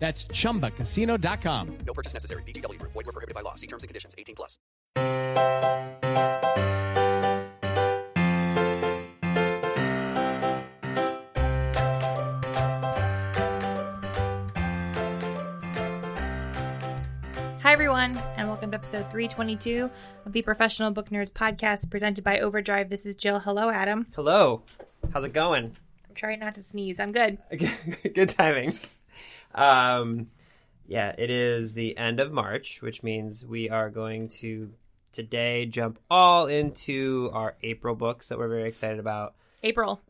That's chumbacasino.com. No purchase necessary. VGW Group. Void were prohibited by law. See terms and conditions. 18 plus. Hi, everyone, and welcome to episode 322 of the Professional Book Nerds podcast presented by Overdrive. This is Jill. Hello, Adam. Hello. How's it going? I'm trying not to sneeze. I'm good. Good timing. Um, yeah, it is the end of March, which means we are going to today jump all into our April books that we're very excited about. April.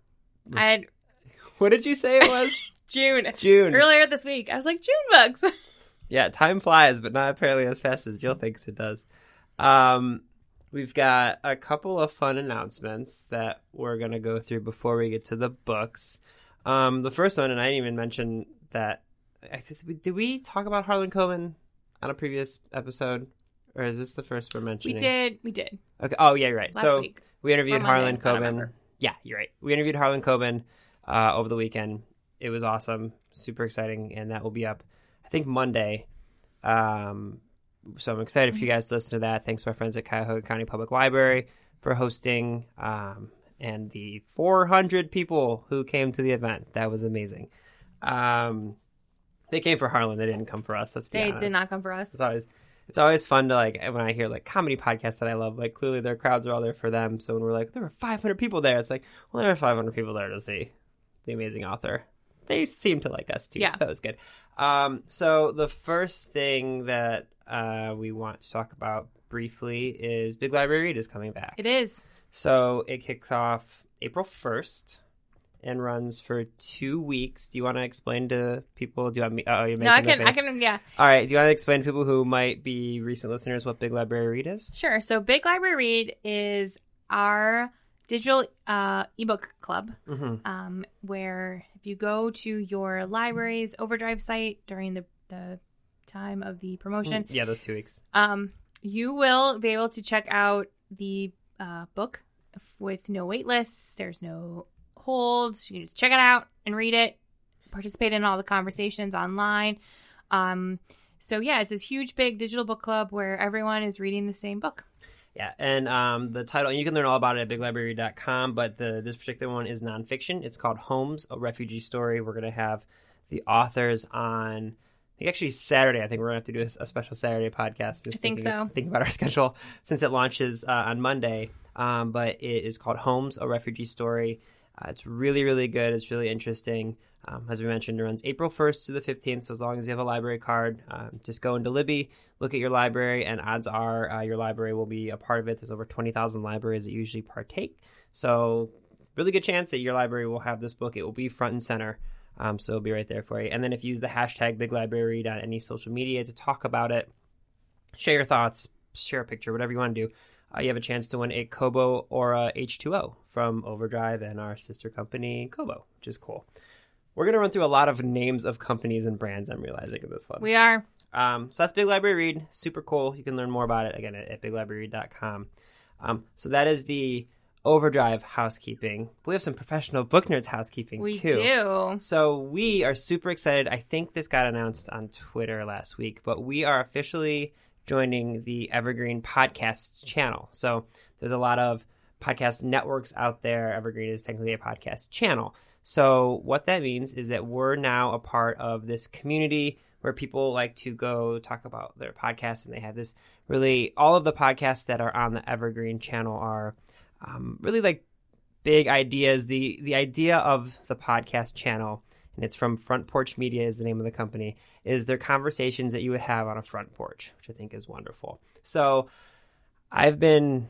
I had What did you say it was? June. June. Earlier this week. I was like, June books. Yeah, time flies, but not apparently as fast as Jill thinks it does. Um, we've got a couple of fun announcements that we're going to go through before we get to the books. Um, the first one, and I didn't even mention that. I did we talk about Harlan Coben on a previous episode, or is this the first we're mentioning? we did. We did. Okay. Oh, yeah, you're right. Last so week. we interviewed Or Harlan Coben. Yeah, you're right. We interviewed Harlan Coben uh, over the weekend. It was awesome, super exciting, and that will be up, I think, Monday. Um, so I'm excited for you guys to listen to that. Thanks to my friends at Cuyahoga County Public Library for hosting, um, and the 400 people who came to the event. That was amazing. Um, they came for Harlan. They didn't come for us. Let's be They honest did not come for us. it's always it's always fun to like when I hear like comedy podcasts that I love. Like clearly their crowds are all there for them. So when we're like there were 500 people there, it's like well there are 500 people there to see the amazing author. They seem to like us too. Yeah. So that was good. Um, so the first thing that uh, we want to talk about briefly is Big Library Read is coming back. It is. So it kicks off April 1st and runs for two weeks. Do you want to explain to people? Do you want me? Oh, you're making No, I can. I can. Yeah. All right. Do you want to explain to people who might be recent listeners what Big Library Read is? Sure. So, Big Library Read is our digital uh, ebook club, Mm-hmm. um, where if you go to your library's Overdrive site during the the time of the promotion, Yeah, those two weeks. um, you will be able to check out the uh, book with no wait lists. There's no holds. You can just check it out and read it. Participate in all the conversations online. Um, so yeah, it's this huge, big digital book club where everyone is reading the same book. Yeah, and um, the title, and you can learn all about it at biglibrary.com, but the this particular one is nonfiction. It's called Homes, a Refugee Story. We're going to have the authors on, I think actually Saturday. I think we're going to have to do a, a special Saturday podcast. Just I think so. Think about our schedule since it launches uh, on Monday. Um, but it is called Homes, a Refugee Story. Uh, it's really, really good. It's really interesting. Um, as we mentioned, it runs April 1st to the 15th. So as long as you have a library card, um, just go into Libby, look at your library, and odds are uh, your library will be a part of it. There's over 20,000 libraries that usually partake. So really good chance that your library will have this book. It will be front and center. Um, so it'll be right there for you. And then if you use the hashtag Big Library on any social media to talk about it, share your thoughts, share a picture, whatever you want to do, uh, you have a chance to win a Kobo Aura H2O from Overdrive and our sister company Kobo, which is cool. We're going to run through a lot of names of companies and brands, I'm realizing in this one. We are Um, so that's Big Library Read. Super cool. You can learn more about it again at, at biglibraryread.com. Um, so that is the Overdrive housekeeping. We have some professional book nerds housekeeping we too. do. So we are super excited. I think this got announced on Twitter last week, but we are officially joining the Evergreen Podcasts channel. So there's a lot of podcast networks out there. Evergreen is technically a podcast channel. So what that means is that we're now a part of this community where people like to go talk about their podcasts and they have this really all of the podcasts that are on the Evergreen channel are um, really like big ideas. The the idea of the podcast channel, and it's from Front Porch Media is the name of the company, is their conversations that you would have on a front porch, which I think is wonderful. So I've been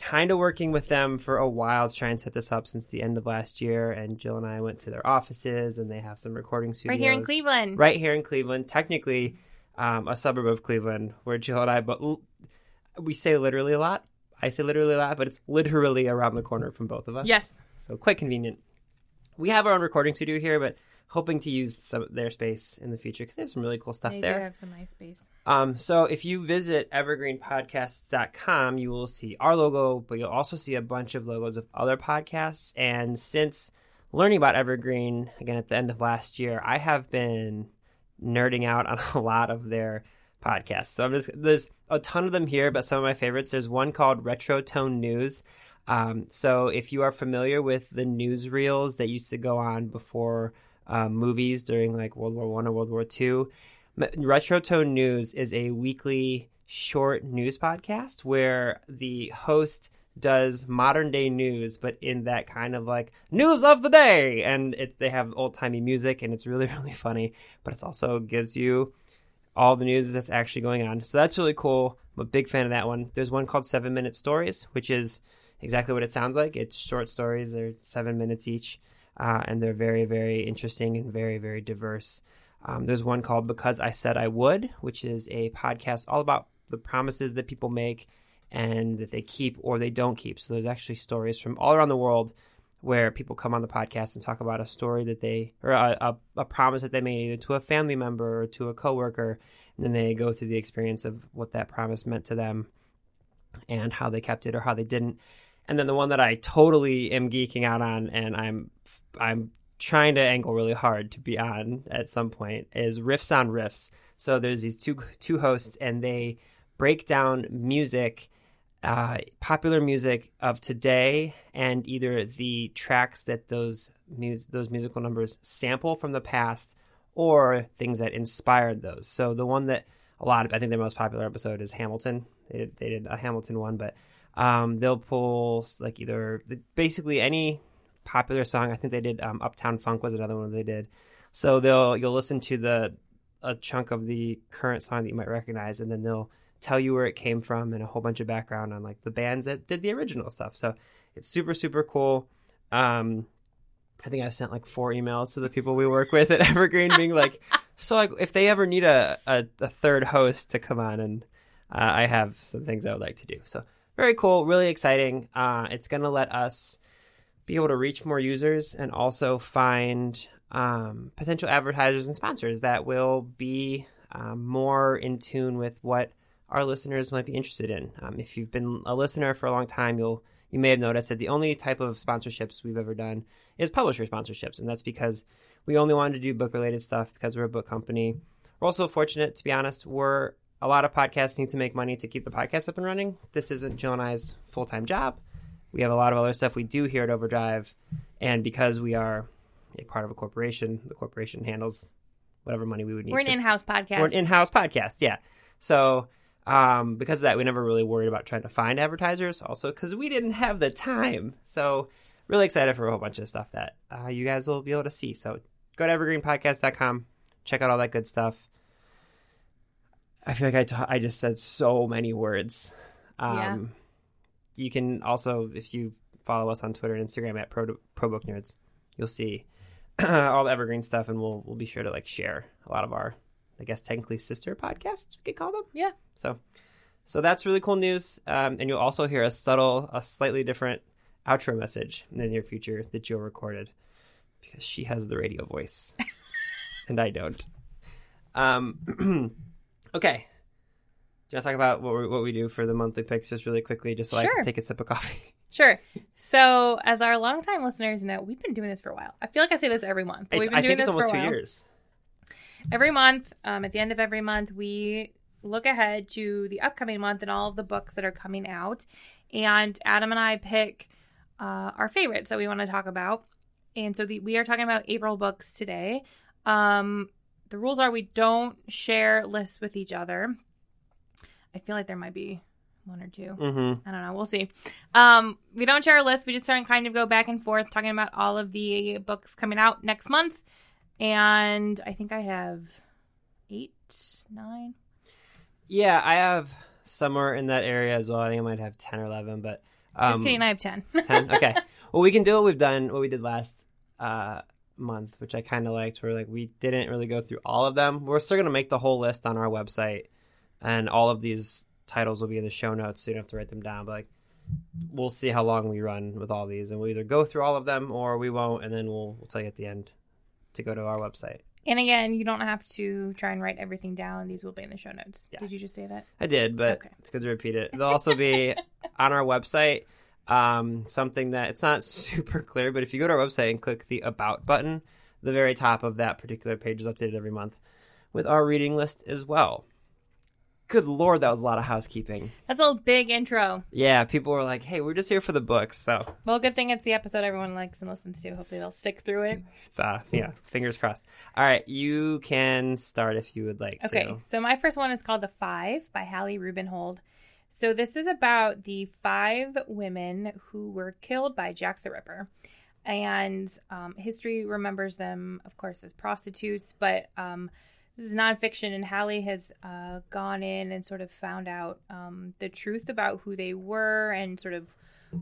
kind of working with them for a while to try and set this up since the end of last year. And Jill and I went to their offices, and they have some recording studios Right here in Cleveland. right here in Cleveland, technically um, a suburb of Cleveland, where Jill and I but we say literally a lot. I say literally a lot, but it's literally around the corner from both of us. Yes. So quite convenient. We have our own recording studio here, but hoping to use some their space in the future because they have some really cool stuff They there. do have some nice space. Um, so if you visit evergreenpodcasts.com, you will see our logo, but you'll also see a bunch of logos of other podcasts. And since learning about Evergreen again at the end of last year, I have been nerding out on a lot of their podcasts. So I'm just there's a ton of them here, but some of my favorites. There's one called Retro Tone News. Um, so if you are familiar with the newsreels that used to go on before uh, movies during like World War One or World War Two, Retro Tone News is a weekly short news podcast where the host does modern day news, but in that kind of like news of the day, and it, they have old timey music, and it's really really funny. But it also gives you all the news that's actually going on, so that's really cool. I'm a big fan of that one. There's one called Seven Minute Stories, which is exactly what it sounds like. It's short stories; they're seven minutes each, uh, and they're very very interesting and very very diverse. Um, there's one called Because I Said I Would, which is a podcast all about the promises that people make and that they keep or they don't keep. So there's actually stories from all around the world where people come on the podcast and talk about a story that they or a, a, a promise that they made either to a family member or to a coworker, and then they go through the experience of what that promise meant to them and how they kept it or how they didn't. And then the one that I totally am geeking out on, and I'm I'm trying to angle really hard to be on at some point is riffs on riffs. So there's these two two hosts, and they break down music, uh, popular music of today, and either the tracks that those mus- those musical numbers sample from the past, or things that inspired those. So the one that a lot of I think their most popular episode is Hamilton. They did, they did a Hamilton one, but um, they'll pull like either basically any popular song. I think they did um, Uptown Funk was another one they did. So they'll you'll listen to the a chunk of the current song that you might recognize, and then they'll tell you where it came from and a whole bunch of background on like the bands that did the original stuff. So it's super super cool. Um, I think I've sent like four emails to the people we work with at Evergreen, being like, so like if they ever need a a, a third host to come on, and uh, I have some things I would like to do. So very cool, really exciting. Uh, it's gonna let us be able to reach more users and also find um, potential advertisers and sponsors that will be um, more in tune with what our listeners might be interested in. Um, if you've been a listener for a long time, you'll you may have noticed that the only type of sponsorships we've ever done is publisher sponsorships, and that's because we only wanted to do book related stuff because we're a book company. We're also fortunate, to be honest. We're a lot of podcasts need to make money to keep the podcast up and running. This isn't Jill and I's full time job. We have a lot of other stuff we do here at Overdrive, and because we are a part of a corporation, the corporation handles whatever money we would need. We're an in-house podcast. We're an in-house podcast, yeah. So um, because of that, we never really worried about trying to find advertisers. Also, because we didn't have the time. So really excited for a whole bunch of stuff that uh, you guys will be able to see. So go to evergreenpodcast.com, check out all that good stuff. I feel like I ta- I just said so many words. Um, Yeah. You can also, if you follow us on Twitter and Instagram at Pro, Pro Book Nerds, you'll see all the evergreen stuff, and we'll we'll be sure to like share a lot of our, I guess technically sister podcasts we could call them. yeah. So, so that's really cool news. Um, and you'll also hear a subtle, a slightly different outro message in the near future that Jill recorded because she has the radio voice and I don't. Um, okay. Do you want to talk about what we, what we do for the monthly picks just really quickly, just so I can take a sip of coffee? Sure. So, as our longtime listeners know, we've been doing this for a while. I feel like I say this every month, but It's- we've been I doing think it's this for almost a two years. Every month, um, at the end of every month, we look ahead to the upcoming month and all of the books that are coming out. And Adam and I pick uh, our favorites that we want to talk about. And so the, we are talking about April books today. Um, the rules are we don't share lists with each other. I feel like there might be one or 2 Mm-hmm. I don't know. We'll see. Um, we don't share a list. We just start kind of go back and forth talking about all of the books coming out next month. And I think I have eight, nine. Yeah, I have somewhere in that area as well. I think I might have 10 or 11, but. Um, Just kidding. I have ten. 10? Okay. well, we can do what we've done, what we did last uh, month, which I kind of liked, where like we didn't really go through all of them. We're still going to make the whole list on our website, and all of these titles will be in the show notes, so you don't have to write them down. But like, we'll see how long we run with all these, and we'll either go through all of them or we won't, and then we'll we'll tell you at the end to go to our website. And again, you don't have to try and write everything down. These will be in the show notes. Yeah. Did you just say that? I did, but Okay. it's good to repeat it. They'll also be on our website. Um, something that it's not super clear, but if you go to our website and click the About button, the very top of that particular page is updated every month with our reading list as well. Good lord, that was a lot of housekeeping. That's a big intro. Yeah, people were like, "Hey, we're just here for the books," so Well, good thing it's the episode everyone likes and listens to. Hopefully, they'll stick through it. uh, yeah, fingers crossed. All right, you can start if you would like Okay, to. so my first one is called The Five by Hallie Rubenhold. So this is about the five women who were killed by Jack the Ripper. And um, history remembers them, of course, as prostitutes, but um, this is nonfiction, and Hallie has uh, gone in and sort of found out um, the truth about who they were and sort of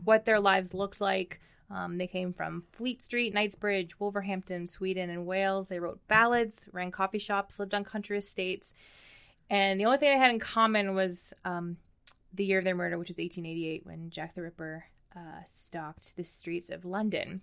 what their lives looked like. Um, they came from Fleet Street, Knightsbridge, Wolverhampton, Sweden, and Wales. They wrote ballads, ran coffee shops, lived on country estates. And the only thing they had in common was um, the year of their murder, which was 1888, when Jack the Ripper uh, stalked the streets of London.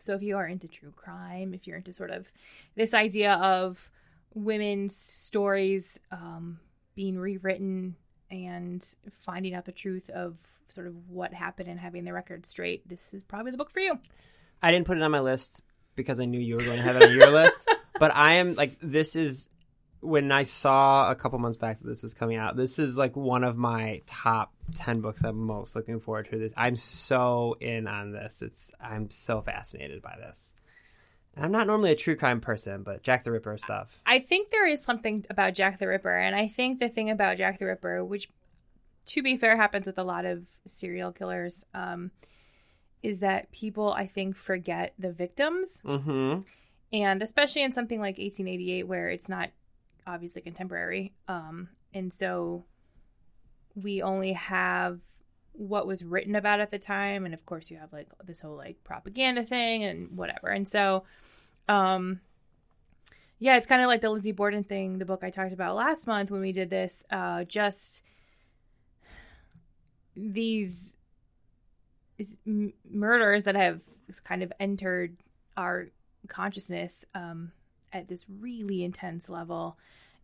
So if you are into true crime, if you're into sort of this idea of women's stories um, being rewritten and finding out the truth of sort of what happened and having the record straight, this is probably the book for you. I didn't put it on my list because I knew you were going to have it on your list. But I am like, this is when I saw a couple months back that this was coming out. This is like one of my top ten books I'm most looking forward to. This I'm so in on this. It's I'm so fascinated by this. And I'm not normally a true crime person, but Jack the Ripper stuff. I think there is something about Jack the Ripper, and I think the thing about Jack the Ripper, which to be fair happens with a lot of serial killers, um, is that people I think forget the victims, Mm-hmm. and especially in something like 1888 where it's not obviously contemporary, um, and so we only have what was written about at the time, and of course you have like this whole like propaganda thing and whatever, and so. Um, yeah, it's kind of like the Lizzie Borden thing, the book I talked about last month when we did this. Uh, just these murders that have kind of entered our consciousness um, at this really intense level,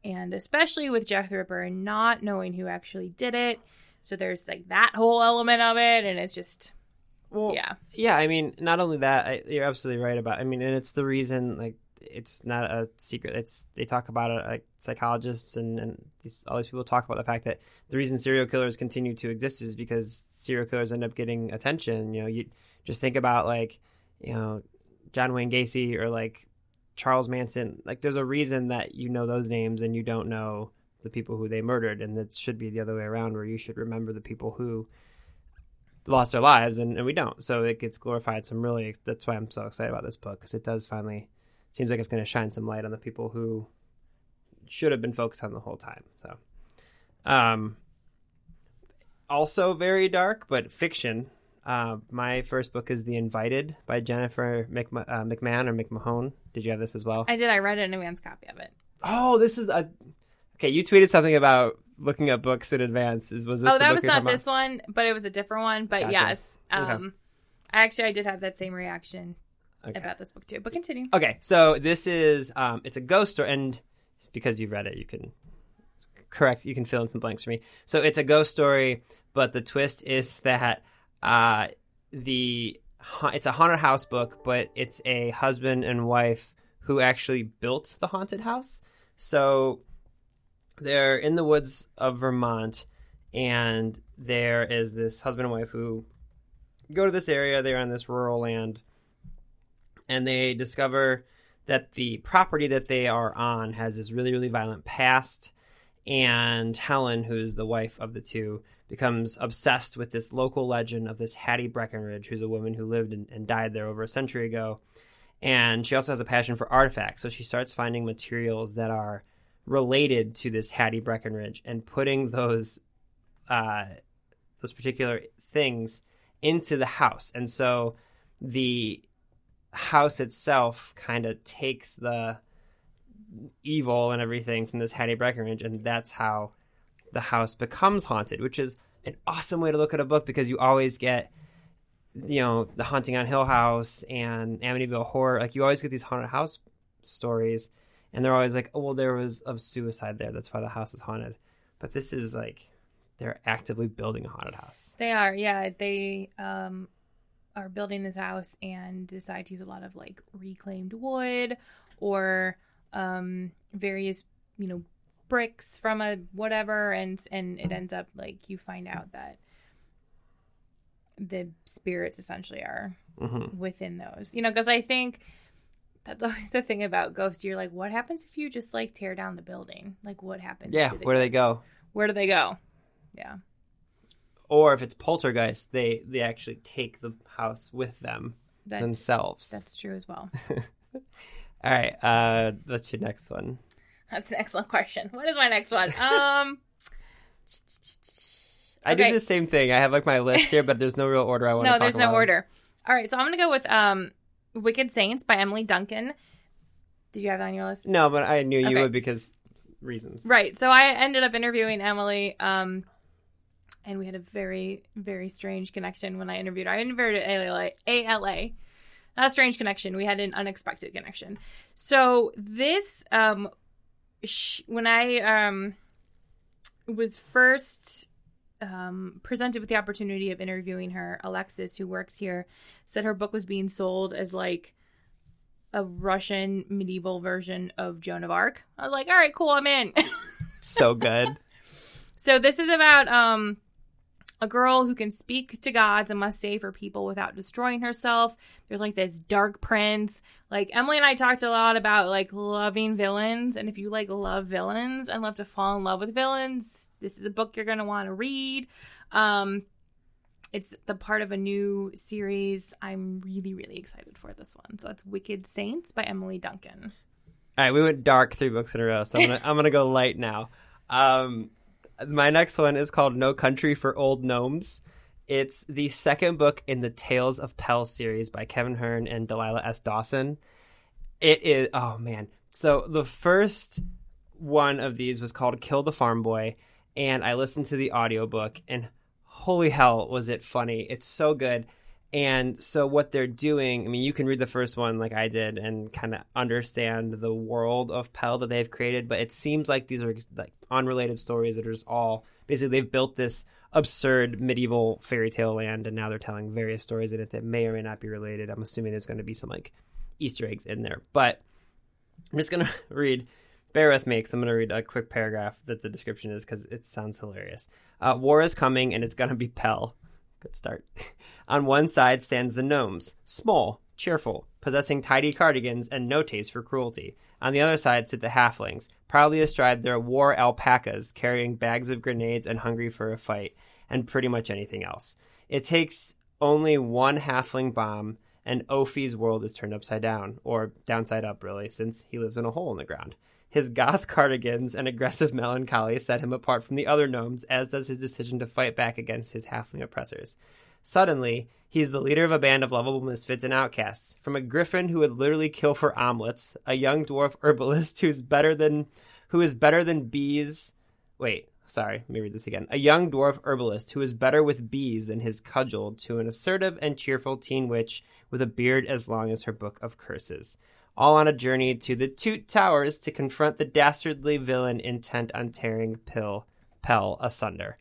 and especially with Jack the Ripper and not knowing who actually did it. So there's like that whole element of it, and it's just Well, yeah. Yeah, I mean, not only that, I, you're absolutely right about. I mean, and it's the reason like it's not a secret. It's they talk about it like psychologists and and these, all these people talk about the fact that the reason serial killers continue to exist is because serial killers end up getting attention. You know, you just think about like you know John Wayne Gacy or like Charles Manson. Like, there's a reason that you know those names and you don't know the people who they murdered, and it should be the other way around, where you should remember the people who lost their lives and, and we don't so it gets glorified some really that's why i'm so excited about this book because it does finally seems like it's going to shine some light on the people who should have been focused on the whole time so um also very dark but fiction uh, my first book is the invited by jennifer Mc, uh, mcmahon or mcmahon did you have this as well I did. I read an advance copy of it. oh this is a okay you tweeted something about looking up books in advance is was this oh, that was not this one, but it was a different one. But Gotcha. yes, Okay. um, actually, I did have that same reaction Okay. about this book too. But continue. Okay, so this is um, it's a ghost story, and because you've read it, you can correct. You can fill in some blanks for me. So it's a ghost story, but the twist is that uh, the it's a haunted house book, but it's a husband and wife who actually built the haunted house. So they're in the woods of Vermont, and there is this husband and wife who go to this area. They're on this rural land and they discover that the property that they are on has this really really violent past and helen who's the wife of the two becomes obsessed with this local legend of this hattie breckenridge who's a woman who lived and, and died there over a century ago. And she also has a passion for artifacts. So she starts finding materials that are related to this hattie breckenridge and putting those uh, those particular things into the house. And so the house itself kind of takes the evil and everything from this Hattie Breckenridge, and that's how the house becomes haunted, which is an awesome way to look at a book because you always get, you know, the Haunting on Hill House and Amityville Horror. Like you always get these haunted house stories, and they're always like, oh well, there was a suicide there. That's why the house is haunted. But this is like they're actively building a haunted house. They are, yeah. They um are building this house and decide to use a lot of like reclaimed wood or um various, you know, bricks from a whatever and and it ends up like you find out that the spirits essentially are hmm within those. You know, because I think that's always the thing about ghosts. You're like, what happens if you just like tear down the building? Like, what happens? Yeah, where do they go? Where do they go? Yeah. Or if it's poltergeist, they they actually take the house with them themselves. that's true as well. All right, uh, what's your next one? That's an excellent question. What is my next one? Um, I Okay. do the same thing. I have like my list here, but there's no real order. I want. no, there's no order. All right, so I'm gonna go with um, "Wicked Saints" by Emily Duncan. Did you have that on your list? No, but I knew you Okay. would because reasons. Right. So I ended up interviewing Emily, um, and we had a very, very strange connection when I interviewed her. I interviewed her at ALA. ALA. Not a strange connection. We had an unexpected connection. So this, um, sh- when I um was first um, presented with the opportunity of interviewing her, Alexis, who works here, said her book was being sold as like a Russian medieval version of Joan of Arc. I was like, all right, cool, I'm in. So good. So this is about um a girl who can speak to gods and must save her people without destroying herself. There's like this dark prince. Like Emily and I talked a lot about like loving villains and if you like love villains and love to fall in love with villains, this is a book you're going to want to read. Um it's the part of a new series. I'm really really excited for this one. So that's Wicked Saints by Emily Duncan. All right, we went dark three books in a row, so I'm gonna I'm gonna go light now. Um, my next one is called No Country for Old Gnomes. It's the second book in the Tales of Pell series by Kevin Hearne and Delilah S. Dawson. It is oh man. So the first one of these was called Kill the Farm Boy, and I listened to the audiobook and holy hell was it funny. It's so good. And so what they're doing, I mean, you can read the first one like I did and kind of understand the world of Pell that they've created, but it seems like these are like unrelated stories that are just all basically they've built this absurd medieval fairy tale land and now they're telling various stories in it that may or may not be related. I'm assuming there's going to be some like Easter eggs in there. But I'm just going to read bear with me because I'm going to read a quick paragraph that the description is because it sounds hilarious. Uh, War is coming and it's going to be Pell. Good start. On one side stands the gnomes, small, cheerful, possessing tidy cardigans and no taste for cruelty. On the other side sit the halflings, proudly astride their war alpacas, carrying bags of grenades and hungry for a fight, and pretty much anything else. It takes only one halfling bomb, and Offi's world is turned upside down, or downside up, really, since he lives in a hole in the ground. His goth cardigans and aggressive melancholy set him apart from the other gnomes, as does his decision to fight back against his halfling oppressors. Suddenly, he is the leader of a band of lovable misfits and outcasts. From a griffin who would literally kill for omelets, a young dwarf herbalist who's better than who is better than bees. Wait, sorry, let me read this again. A young dwarf herbalist who is better with bees than his cudgel, to an assertive and cheerful teen witch with a beard as long as her book of curses. All on a journey to the Toot Towers to confront the dastardly villain intent on tearing Pill Pell asunder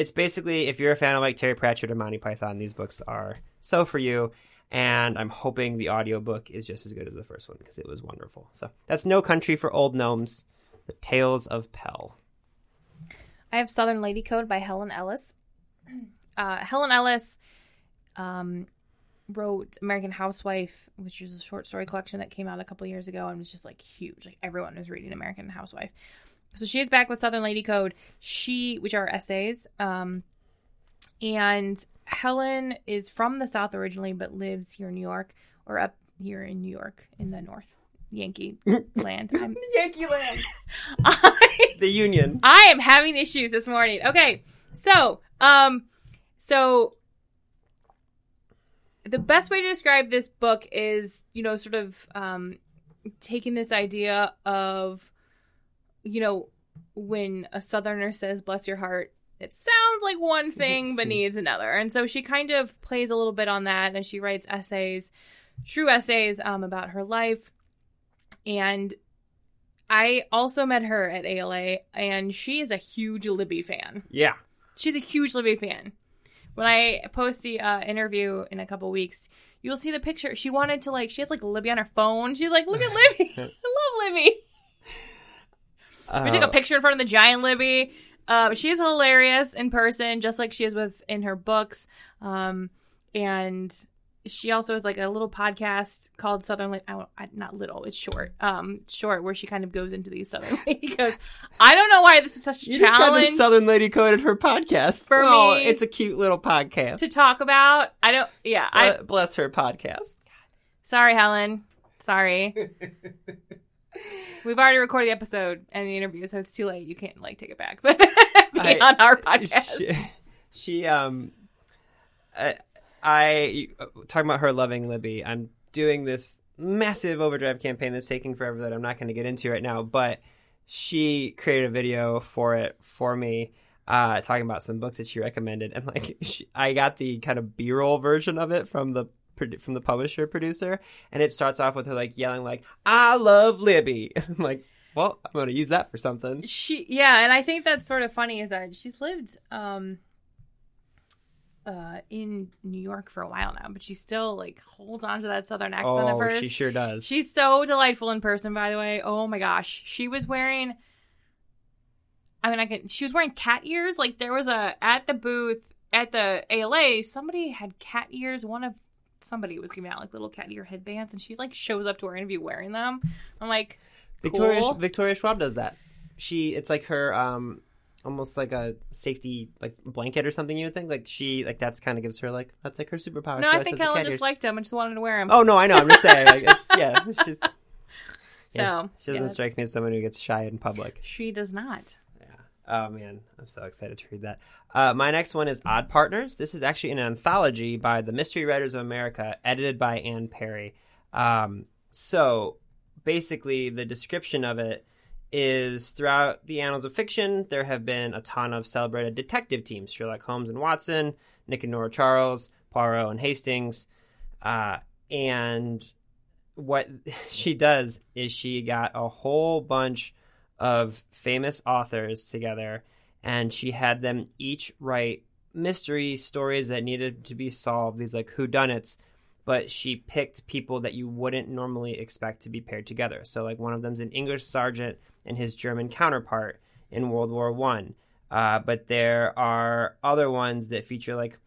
it's basically if you're a fan of like Terry Pratchett or Monty Python, these books are so for you. And I'm hoping the audiobook is just as good as the first one because it was wonderful. So that's No Country for Old Gnomes, The Tales of Pell. I have Southern Lady Code by Helen Ellis. Uh, Helen Ellis um, wrote American Housewife, which is a short story collection that came out a couple years ago and was just like huge. Like everyone was reading American Housewife. So she is back with Southern Lady Code. She, which are essays, um, and Helen is from the South originally, but lives here in New York or up here in New York in the North, Yankee land. I'm, Yankee Land! I, The Union. I am having issues this morning. Okay. So, um, so the best way to describe this book is, you know, sort of, um, taking this idea of, you know, when a Southerner says "bless your heart," it sounds like one thing but needs another, and so she kind of plays a little bit on that, and she writes essays, true essays, um, about her life, and. I also met her at ALA, and she is a huge Libby fan. Yeah. She's a huge Libby fan. When I post the uh, interview in a couple weeks, you'll see the picture. She wanted to like, she has like Libby on her phone. She's like, look at Libby. I love Libby. We took a Uh, picture in front of the giant Libby. Uh, she's hilarious in person, just like she is with in her books. Um, and she also has like a little podcast called Southern Lady. Not little, it's short. Um, short where she kind of goes into these Southern Lady goes. I don't know why this is such a You just got challenge the Southern Lady coded her podcast. For oh, me- it's a cute little podcast. to talk about. I don't. Yeah, I Bless her podcast. Sorry, Helen. Sorry. We've already recorded the episode and the interview, so it's too late. You can't like take it back, but be I- on our podcast. She, she um, I, I talking about her loving Libby. I'm doing this massive overdrive campaign that's taking forever that I'm not going to get into right now, but she created a video for it for me. Uh, talking about some books that she recommended, and like she, I got the kind of B-roll version of it from the from the publisher producer, and it starts off with her like yelling like "I love Libby." I'm like, well, I'm going to use that for something. she, yeah, and I think that's sort of funny is that she's lived um uh in New York for a while now, but she still like holds on to that southern accent of Oh, hers. she sure does. She's so delightful in person, by the way. Oh my gosh. She was wearing I mean I can she was wearing cat ears. Like there was a at the booth at the ALA, somebody had cat ears. One of somebody was giving out like little cat ear headbands and she like shows up to our interview wearing them. I'm like Victoria cool. Victoria Schwab does that. She it's like her um almost like a safety like blanket or something you would think like she like that's kind of gives her like that's like her superpower. No, She I think Helen just liked them and just wanted to wear them. Oh no, I know. I'm just saying like it's yeah. She's yeah, So, she doesn't yeah. strike me as someone who gets shy in public. She does not. Oh man, I'm so excited to read that. Uh, my next one is Odd Partners. This is actually an anthology by the Mystery Writers of America, edited by Anne Perry. Um, so basically, the description of it is throughout the annals of fiction, there have been a ton of celebrated detective teams: Sherlock Holmes and Watson, Nick and Nora Charles, Poirot and Hastings, uh, and what she does is she got a whole bunch of famous authors together and she had them each write mystery stories that needed to be solved these like whodunits but she picked people that you wouldn't normally expect to be paired together. So like one of them's an english sergeant and his german counterpart in world war one. Uh, but there are other ones that feature like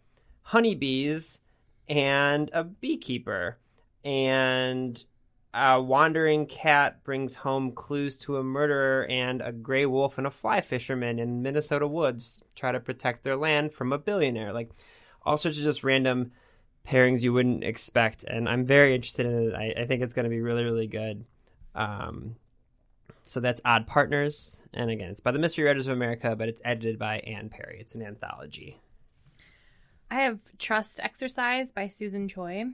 honeybees and a beekeeper. And a wandering cat brings home clues to a murderer, and a gray wolf and a fly fisherman in Minnesota woods try to protect their land from a billionaire. Like all sorts of just random pairings you wouldn't expect, and I'm very interested in it. I, I think it's going to be really, really good. Um, so that's Odd Partners, and again, it's by the Mystery Writers of America, but it's edited by Anne Perry. It's an anthology. I have Trust Exercise by Susan Choi.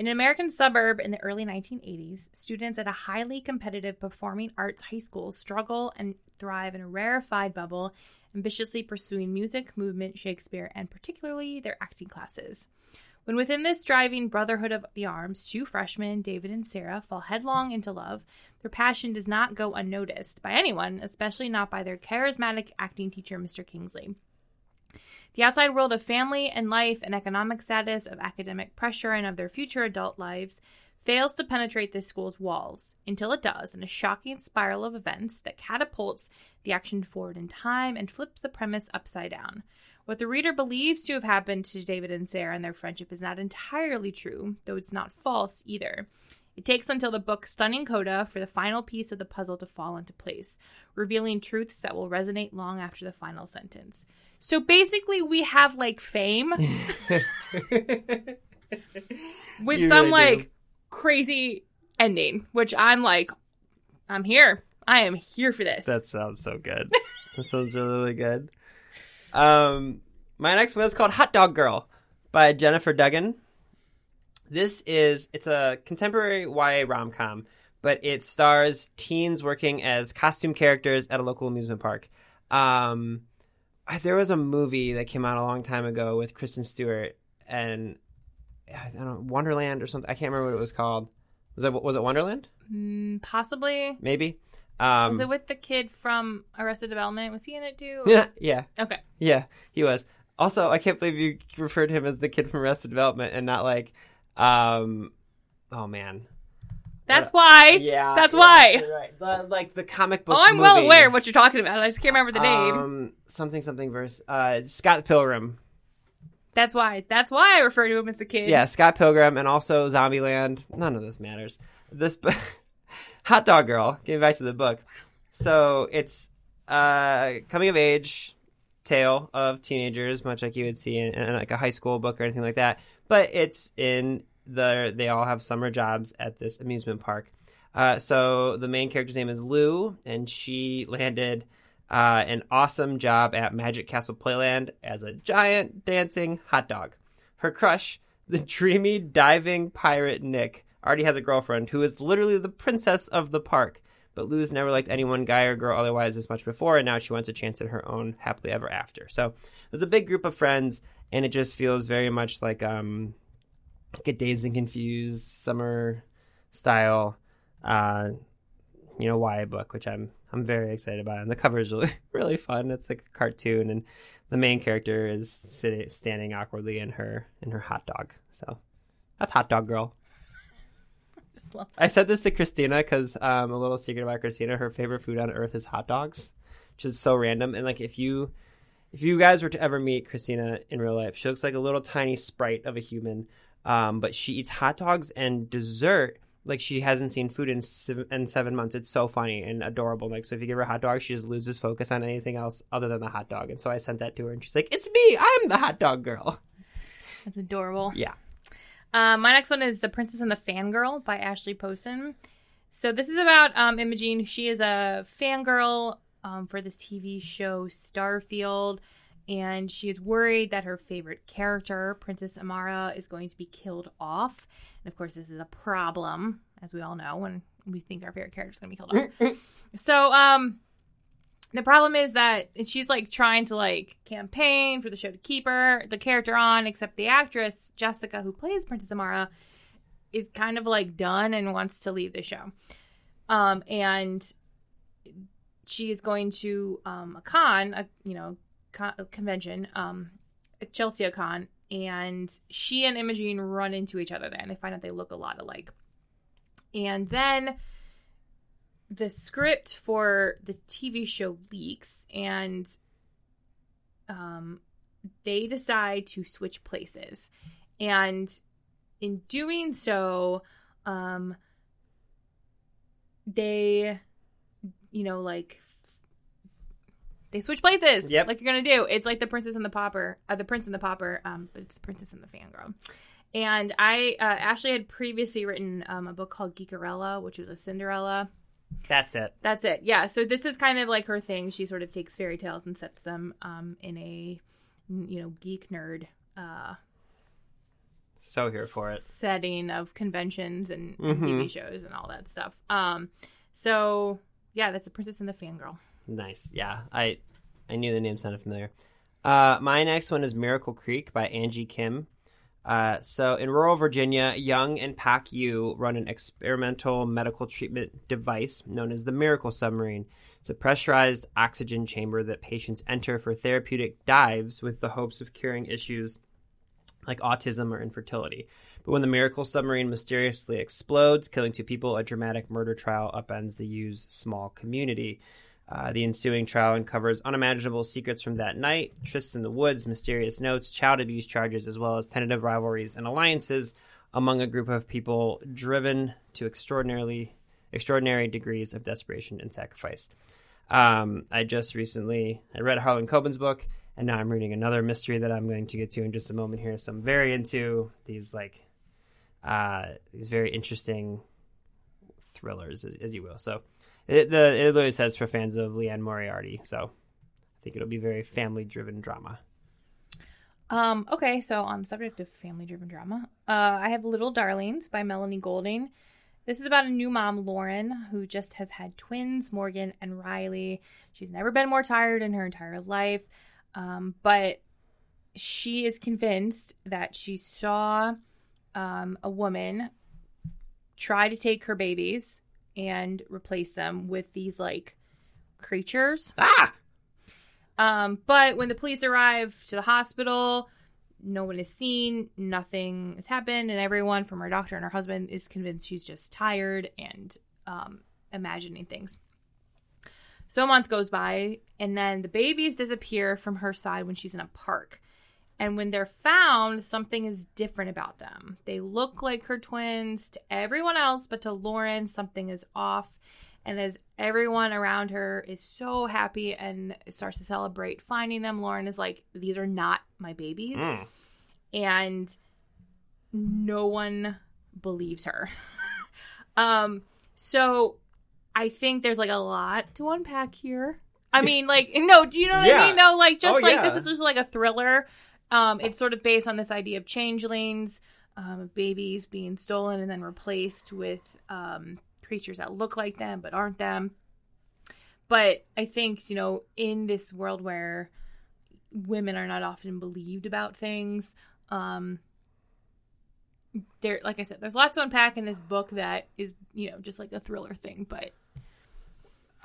In an American suburb in the early 1980s, students at a highly competitive performing arts high school struggle and thrive in a rarefied bubble, ambitiously pursuing music, movement, Shakespeare, and particularly their acting classes. When within this driving brotherhood of the arms, two freshmen, David and Sarah, fall headlong into love, their passion does not go unnoticed by anyone, especially not by their charismatic acting teacher, Mr. Kingsley. The outside world of family and life and economic status, of academic pressure, and of their future adult lives fails to penetrate this school's walls until it does in a shocking spiral of events that catapults the action forward in time and flips the premise upside down. What the reader believes to have happened to David and Sarah and their friendship is not entirely true, though it's not false either. It takes until the book's stunning coda for the final piece of the puzzle to fall into place, revealing truths that will resonate long after the final sentence. So basically, we have like fame with You some really do. like crazy ending, which I'm like, I'm here. I am here for this. That sounds so good. that sounds really, really good. Um, my next one is called Hot Dog Girl by Jennifer Duggan. This is it's a contemporary YA rom com, but it stars teens working as costume characters at a local amusement park. Um, there was a movie that came out a long time ago with Kristen Stewart and I don't know Wonderland or something. I can't remember what it was called. Was it was it Wonderland? Mm, possibly. Maybe. Um, Was it with the kid from Arrested Development? Was he in it too? yeah, yeah, Okay. yeah. He was. Also, I can't believe you referred to him as the kid from Arrested Development and not like, um, oh man, That's why. yeah, That's yeah, why. right. The, like the comic book. Oh, I'm well aware of what you're talking about. I just can't remember the name. Um, something something verse. Uh, Scott Pilgrim. That's why. That's why I refer to him as the kid. Yeah, Scott Pilgrim, and also Zombieland. None of this matters. This Hot Dog Girl. Getting back to the book, so it's uh coming of age tale of teenagers, much like you would see in, in like a high school book or anything like that. But it's in the they all have summer jobs at this amusement park. Uh, so the main character's name is Lou, and she landed uh, an awesome job at Magic Castle Playland as a giant dancing hot dog. Her crush, the dreamy diving pirate Nick, already has a girlfriend who is literally the princess of the park. But Lou's never liked anyone, guy or girl, otherwise as much before, and now she wants a chance at her own happily ever after. So there's a big group of friends, and it just feels very much like um, a dazed and confused summer style, uh, you know, YA book, which I'm I'm very excited about. And the cover is really really fun. It's like a cartoon, and the main character is sitting standing awkwardly in her in her hot dog. So that's hot dog girl. I said this to Christina because um, a little secret about Christina: her favorite food on earth is hot dogs, which is so random. And like, if you if you guys were to ever meet Christina in real life, she looks like a little tiny sprite of a human, um, but she eats hot dogs and dessert like she hasn't seen food in seven, in seven months. It's so funny and adorable. Like, so if you give her a hot dog, she just loses focus on anything else other than the hot dog. And so I sent that to her, and she's like, "It's me. I'm the hot dog girl." That's adorable. Yeah. Um, my next one is The Princess and the Fangirl by Ashley Poston. So this is about um, Imogene. She is a fangirl um, for this TV show Starfield, and she is worried that her favorite character, Princess Amara, is going to be killed off. And of course, this is a problem, as we all know, when we think our favorite character is going to be killed off. so, um, the problem is that she's like trying to like campaign for the show to keep her the character on except the actress jessica who plays princess amara is kind of like done and wants to leave the show um and she is going to um a con a you know con- convention um a ExcelsiCon and she and imogene run into each other there and they find out they look a lot alike and then the script for the TV show leaks and um they decide to switch places. And in doing so, um they you know like they switch places Yep. like you're gonna do it's like the princess and the pauper uh, the prince and the pauper um but it's princess and the fangirl and i uh, ashley had previously written um, a book called geekerella which was a cinderella That's it. that's it. Yeah. So this is kind of like her thing. She sort of takes fairy tales and sets them um, in a you know geek nerd uh, So here for it. setting of conventions and, mm-hmm. and TV shows and all that stuff. Um, so yeah, that's the Princess and the Fangirl. Nice. Yeah, I I knew the name sounded familiar. Uh, my next one is Miracle Creek by Angie Kim. Uh, so in rural Virginia, Young and Pak Yoo run an experimental medical treatment device known as the Miracle Submarine. It's a pressurized oxygen chamber that patients enter for therapeutic dives with the hopes of curing issues like autism or infertility. But when the Miracle Submarine mysteriously explodes, killing two people, a dramatic murder trial upends the Yoo's small community. Uh, the ensuing trial uncovers unimaginable secrets from that night, trysts in the woods, mysterious notes, child abuse charges, as well as tentative rivalries and alliances among a group of people driven to extraordinarily extraordinary degrees of desperation and sacrifice. Um, I just recently I read Harlan Coben's book, and now I'm reading another mystery that I'm going to get to in just a moment here. So I'm very into these like uh, these very interesting thrillers, as, as you will. So it, the it literally says for fans of Liane Moriarty. So I think it'll be very family driven drama. Um, okay, so on the subject of family driven drama, uh, I have Little Darlings by Melanie Golding. This is about a new mom, Lauren, who just has had twins, Morgan and Riley. She's never been more tired in her entire life, um, but she is convinced that she saw um, a woman try to take her babies and replace them with these like creatures. Ah! Um, but when the police arrive to the hospital, no one is seen, nothing has happened, and everyone from her doctor and her husband is convinced she's just tired and um, imagining things. So a month goes by, and then the babies disappear from her side when she's in a park. And when they're found, something is different about them. They look like her twins to everyone else, but to Lauren, something is off. And as everyone around her is so happy and starts to celebrate finding them, Lauren is like, These are not my babies. Mm. And no one believes her. um, so I think there's like a lot to unpack here. I mean, like, no, do you know what Yeah. I mean? No, like, just Oh, like yeah. this is just like a thriller. Um, it's sort of based on this idea of changelings, um, of babies being stolen and then replaced with um, creatures that look like them but aren't them. But I think, you know, in this world where women are not often believed about things, um, there, like I said, there's lots to unpack in this book that is, you know, just like a thriller thing. But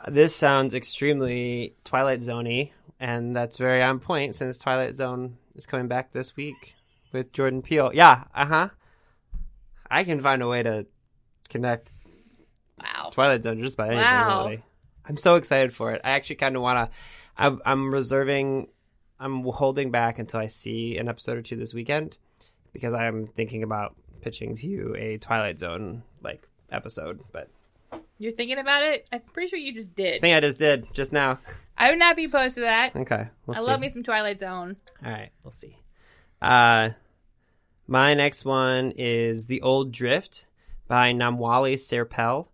This sounds extremely Twilight Zoney, and that's very on point since Twilight Zone is coming back this week with Jordan Peele. Yeah, uh huh. I can find a way to connect wow, Twilight Zone just by anything. Wow. Really, I'm so excited for it. I actually kind of want to. I'm, I'm reserving. I'm holding back until I see an episode or two this weekend because I'm thinking about pitching to you a Twilight Zone like episode. But you're thinking about it. I'm pretty sure you just did. I think I just did just now. I would not be opposed to that. Okay, we'll I see. love me some Twilight Zone. All right, we'll see. Uh, my next one is The Old Drift by Namwali Serpell.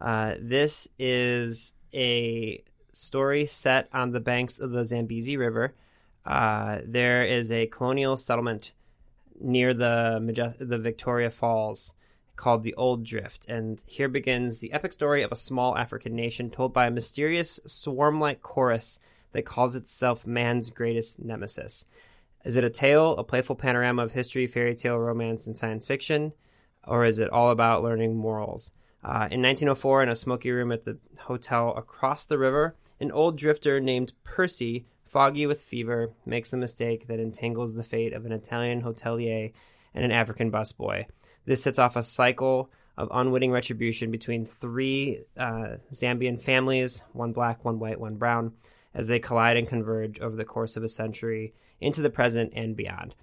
Uh, this is a story set on the banks of the Zambezi River. Uh, there is a colonial settlement near the the Victoria Falls called the Old Drift, and here begins the epic story of a small African nation told by a mysterious swarm-like chorus that calls itself man's greatest nemesis. Is it a tale, a playful panorama of history, fairy tale, romance, and science fiction, or is it all about learning morals? Uh, in 1904, in a smoky room at the hotel across the river, an old drifter named Percy, foggy with fever, makes a mistake that entangles the fate of an Italian hotelier and an African busboy. This sets off a cycle of unwitting retribution between three uh, Zambian families one black, one white, one brown as they collide and converge over the course of a century into the present and beyond.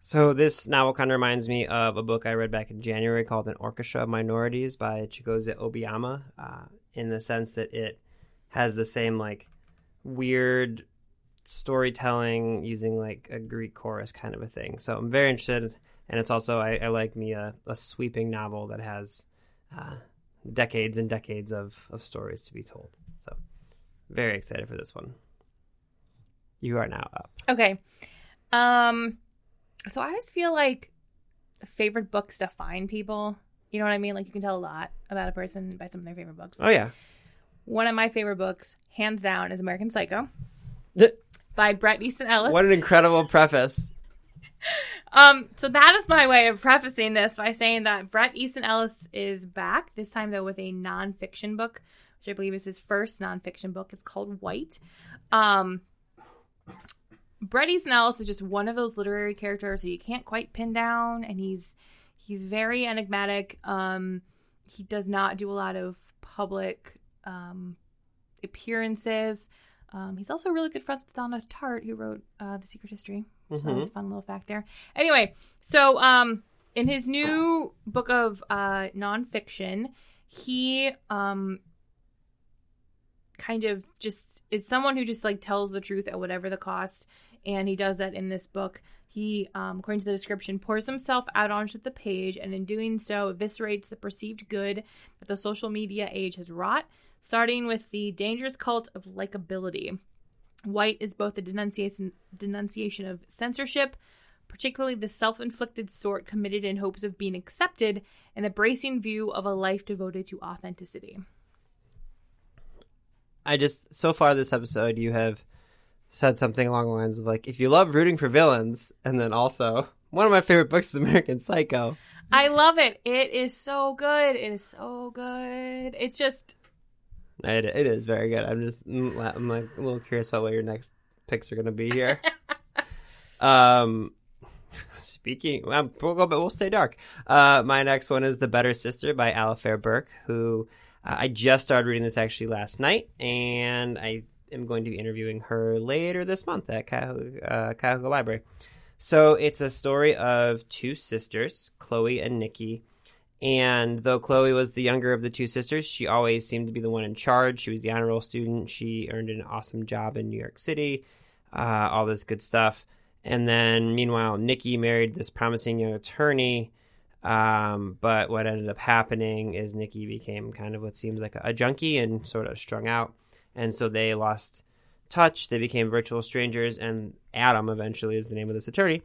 So, this novel kind of reminds me of a book I read back in January called An Orchestra of Minorities by Chigozie Obioma, uh, in the sense that it has the same, like, weird storytelling using, like, a Greek chorus kind of a thing. So, I'm very interested, and it's also, I, I like me a, a sweeping novel that has uh, decades and decades of, of stories to be told. So, very excited for this one. You are now up. Okay. Um so I always feel like favorite books define people. You know what I mean? Like you can tell a lot about a person by some of their favorite books. Oh yeah. One of my favorite books, hands down, is American Psycho Th- by Bret Easton Ellis. What an incredible preface. Um, so that is my way of prefacing this by saying that Bret Easton Ellis is back, this time though with a nonfiction book, which I believe is his first nonfiction book. It's called White. Um, Bret Easton Ellis is just one of those literary characters that you can't quite pin down, and he's he's very enigmatic. Um, he does not do a lot of public um, appearances. Um, he's also a really good friends with Donna Tartt, who wrote uh, The Secret History. So that's a fun little fact there. Anyway, so um, in his new book of uh, nonfiction, he um, kind of just is someone who just like tells the truth at whatever the cost, and he does that in this book. He, um, according to the description, pours himself out onto the page, and in doing so, eviscerates the perceived good that the social media age has wrought, starting with the dangerous cult of likability. White is both a denunciation denunciation of censorship, particularly the self inflicted sort committed in hopes of being accepted, and the bracing view of a life devoted to authenticity. I just so far this episode you have said something along the lines of like if you love rooting for villains and then also one of my favorite books is American Psycho. I love it. It is so good. It is so good. It's just It, it is very good. I'm just I'm like a little curious about what your next picks are going to be here. um speaking um, we'll go but we'll stay dark. Uh my next one is The Better Sister by Alafair Burke who uh, I just started reading this actually last night and I am going to be interviewing her later this month at Cuyahoga, uh, Cuyahoga Library. So it's a story of two sisters, Chloe and Nikki. And though Chloe was the younger of the two sisters, she always seemed to be the one in charge. She was the honor roll student. She earned an awesome job in New York City, uh, all this good stuff. And then, meanwhile, Nikki married this promising young attorney. Um, but what ended up happening is Nikki became kind of what seems like a, junkie and sort of strung out. And so they lost touch. They became virtual strangers, and Adam eventually is the name of this attorney.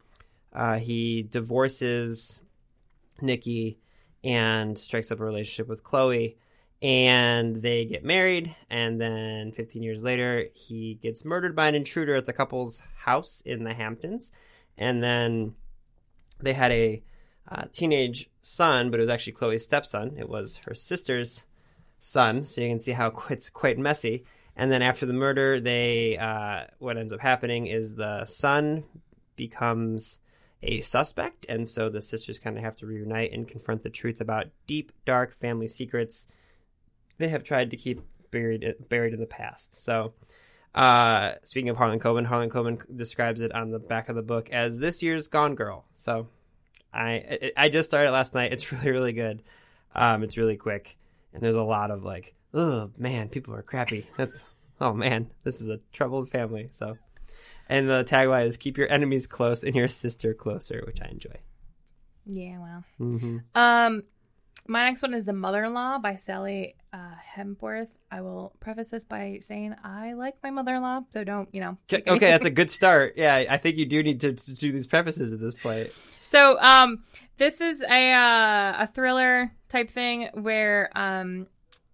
Uh, he divorces Nikki and strikes up a relationship with Chloe, and they get married. And then 15 years later, he gets murdered by an intruder at the couple's house in the Hamptons. And then they had a uh, teenage son, but it was actually Chloe's stepson. It was her sister's son, so you can see how it's quite messy. And then after the murder, they uh, what ends up happening is the son becomes a suspect, and so the sisters kind of have to reunite and confront the truth about deep, dark family secrets they have tried to keep buried buried in the past. So, uh, speaking of Harlan Coben, Harlan Coben describes it on the back of the book as this year's Gone Girl. So, I I just started last night. It's really really good. Um, it's really quick, and there's a lot of like oh man, people are crappy. That's oh man, this is a troubled family. So, and the tagline is "Keep your enemies close and your sister closer," which I enjoy. Yeah, well. Mm-hmm. Um, my next one is The Mother in Law by Sally uh, Hepworth. I will preface this by saying I like my mother in law, so don't, you know. Okay, okay, that's a good start. Yeah, I think you do need to, to do these prefaces at this point. So, um, this is a uh, a thriller type thing where um,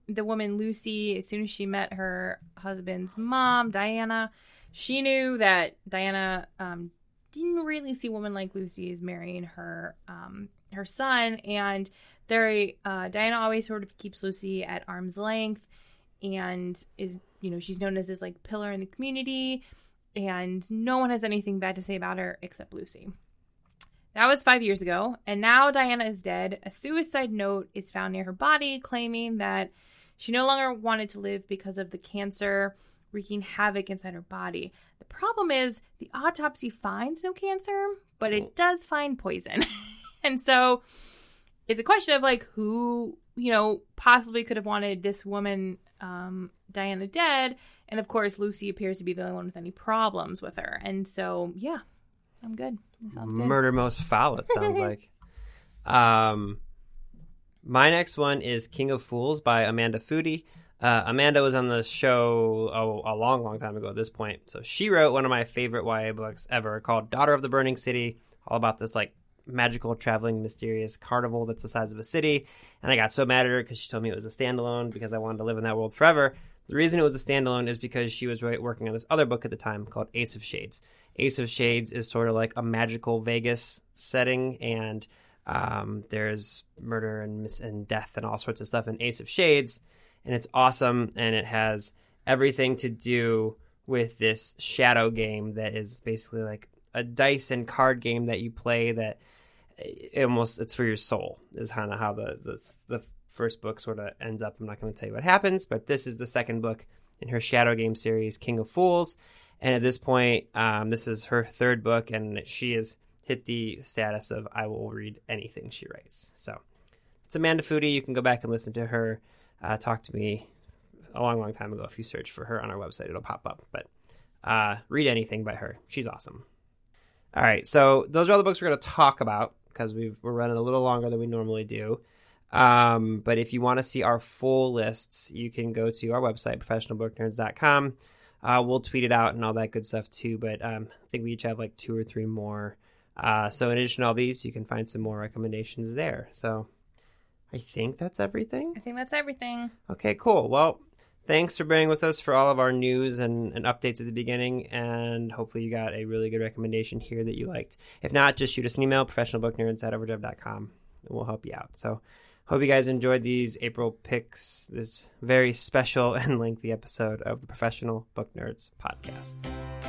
the woman Lucy, as soon as she met her husband's mom, Diana, she knew that Diana um, didn't really see a woman like Lucy as marrying her um, her son, and there, uh, Diana always sort of keeps Lucy at arm's length, and is you know she's known as this like pillar in the community, and no one has anything bad to say about her except Lucy. That was five years ago, and now Diana is dead. A suicide note is found near her body claiming that she no longer wanted to live because of the cancer wreaking havoc inside her body. The problem is the autopsy finds no cancer, but it does find poison. and so it's a question of like who, you know, possibly could have wanted this woman, um, Diana, dead. And of course, Lucy appears to be the only one with any problems with her. And so, yeah, I'm good. Good. Murder most foul. It sounds like. Um, my next one is King of Fools by Amanda Foody. Uh, Amanda was on the show a, a long, long time ago at this point. So she wrote one of my favorite YA books ever called Daughter of the Burning City, all about this like magical, traveling, mysterious carnival that's the size of a city. And I got so mad at her because she told me it was a standalone because I wanted to live in that world forever. The reason it was a standalone is because she was working on this other book at the time called Ace of Shades. Ace of Shades is sort of like a magical Vegas setting, and um, there's murder and and death and all sorts of stuff in Ace of Shades, and it's awesome, and it has everything to do with this shadow game that is basically like a dice and card game that you play that it almost it's for your soul is kind of how the, the the first book sort of ends up. I'm not going to tell you what happens, but this is the second book in her shadow game series, King of Fools. And at this point, um, this is her third book, and she has hit the status of I will read anything she writes. So it's Amanda Foody. You can go back and listen to her uh, talk to me a long, long time ago. If you search for her on our website, it'll pop up. But uh, read anything by her. She's awesome. All right, so those are all the books we're going to talk about because we are running a little longer than we normally do. Um, but if you want to see our full lists, you can go to our website, professionalbooknerds.com. Uh, we'll tweet it out and all that good stuff too. But um, I think we each have like two or three more Uh, so, in addition to all these, you can find some more recommendations there. So, I think that's everything. I think that's everything. Okay, cool. Well, thanks for bearing with us for all of our news and, and updates at the beginning. And hopefully, you got a really good recommendation here that you liked. If not, just shoot us an email, professionalbooknerds at overdrive.com, and we'll help you out. So, hope you guys enjoyed these April picks, this very special and lengthy episode of the Professional Book Nerds podcast.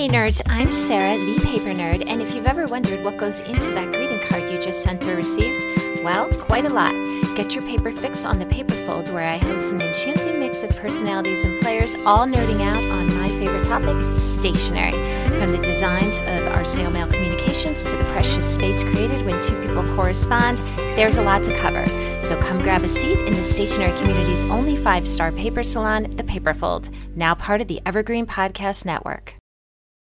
Hey nerds, I'm Sarah, the paper nerd, and if you've ever wondered what goes into that greeting card you just sent or received, well, quite a lot. Get your paper fix on the paper fold where I host an enchanting mix of personalities and players, all nerding out on my favorite topic, stationery. From the designs of Arsenal Mail Communications to the precious space created when two people correspond, there's a lot to cover. So come grab a seat in the stationery community's only five-star paper salon, the Paperfold, now part of the Evergreen Podcast Network.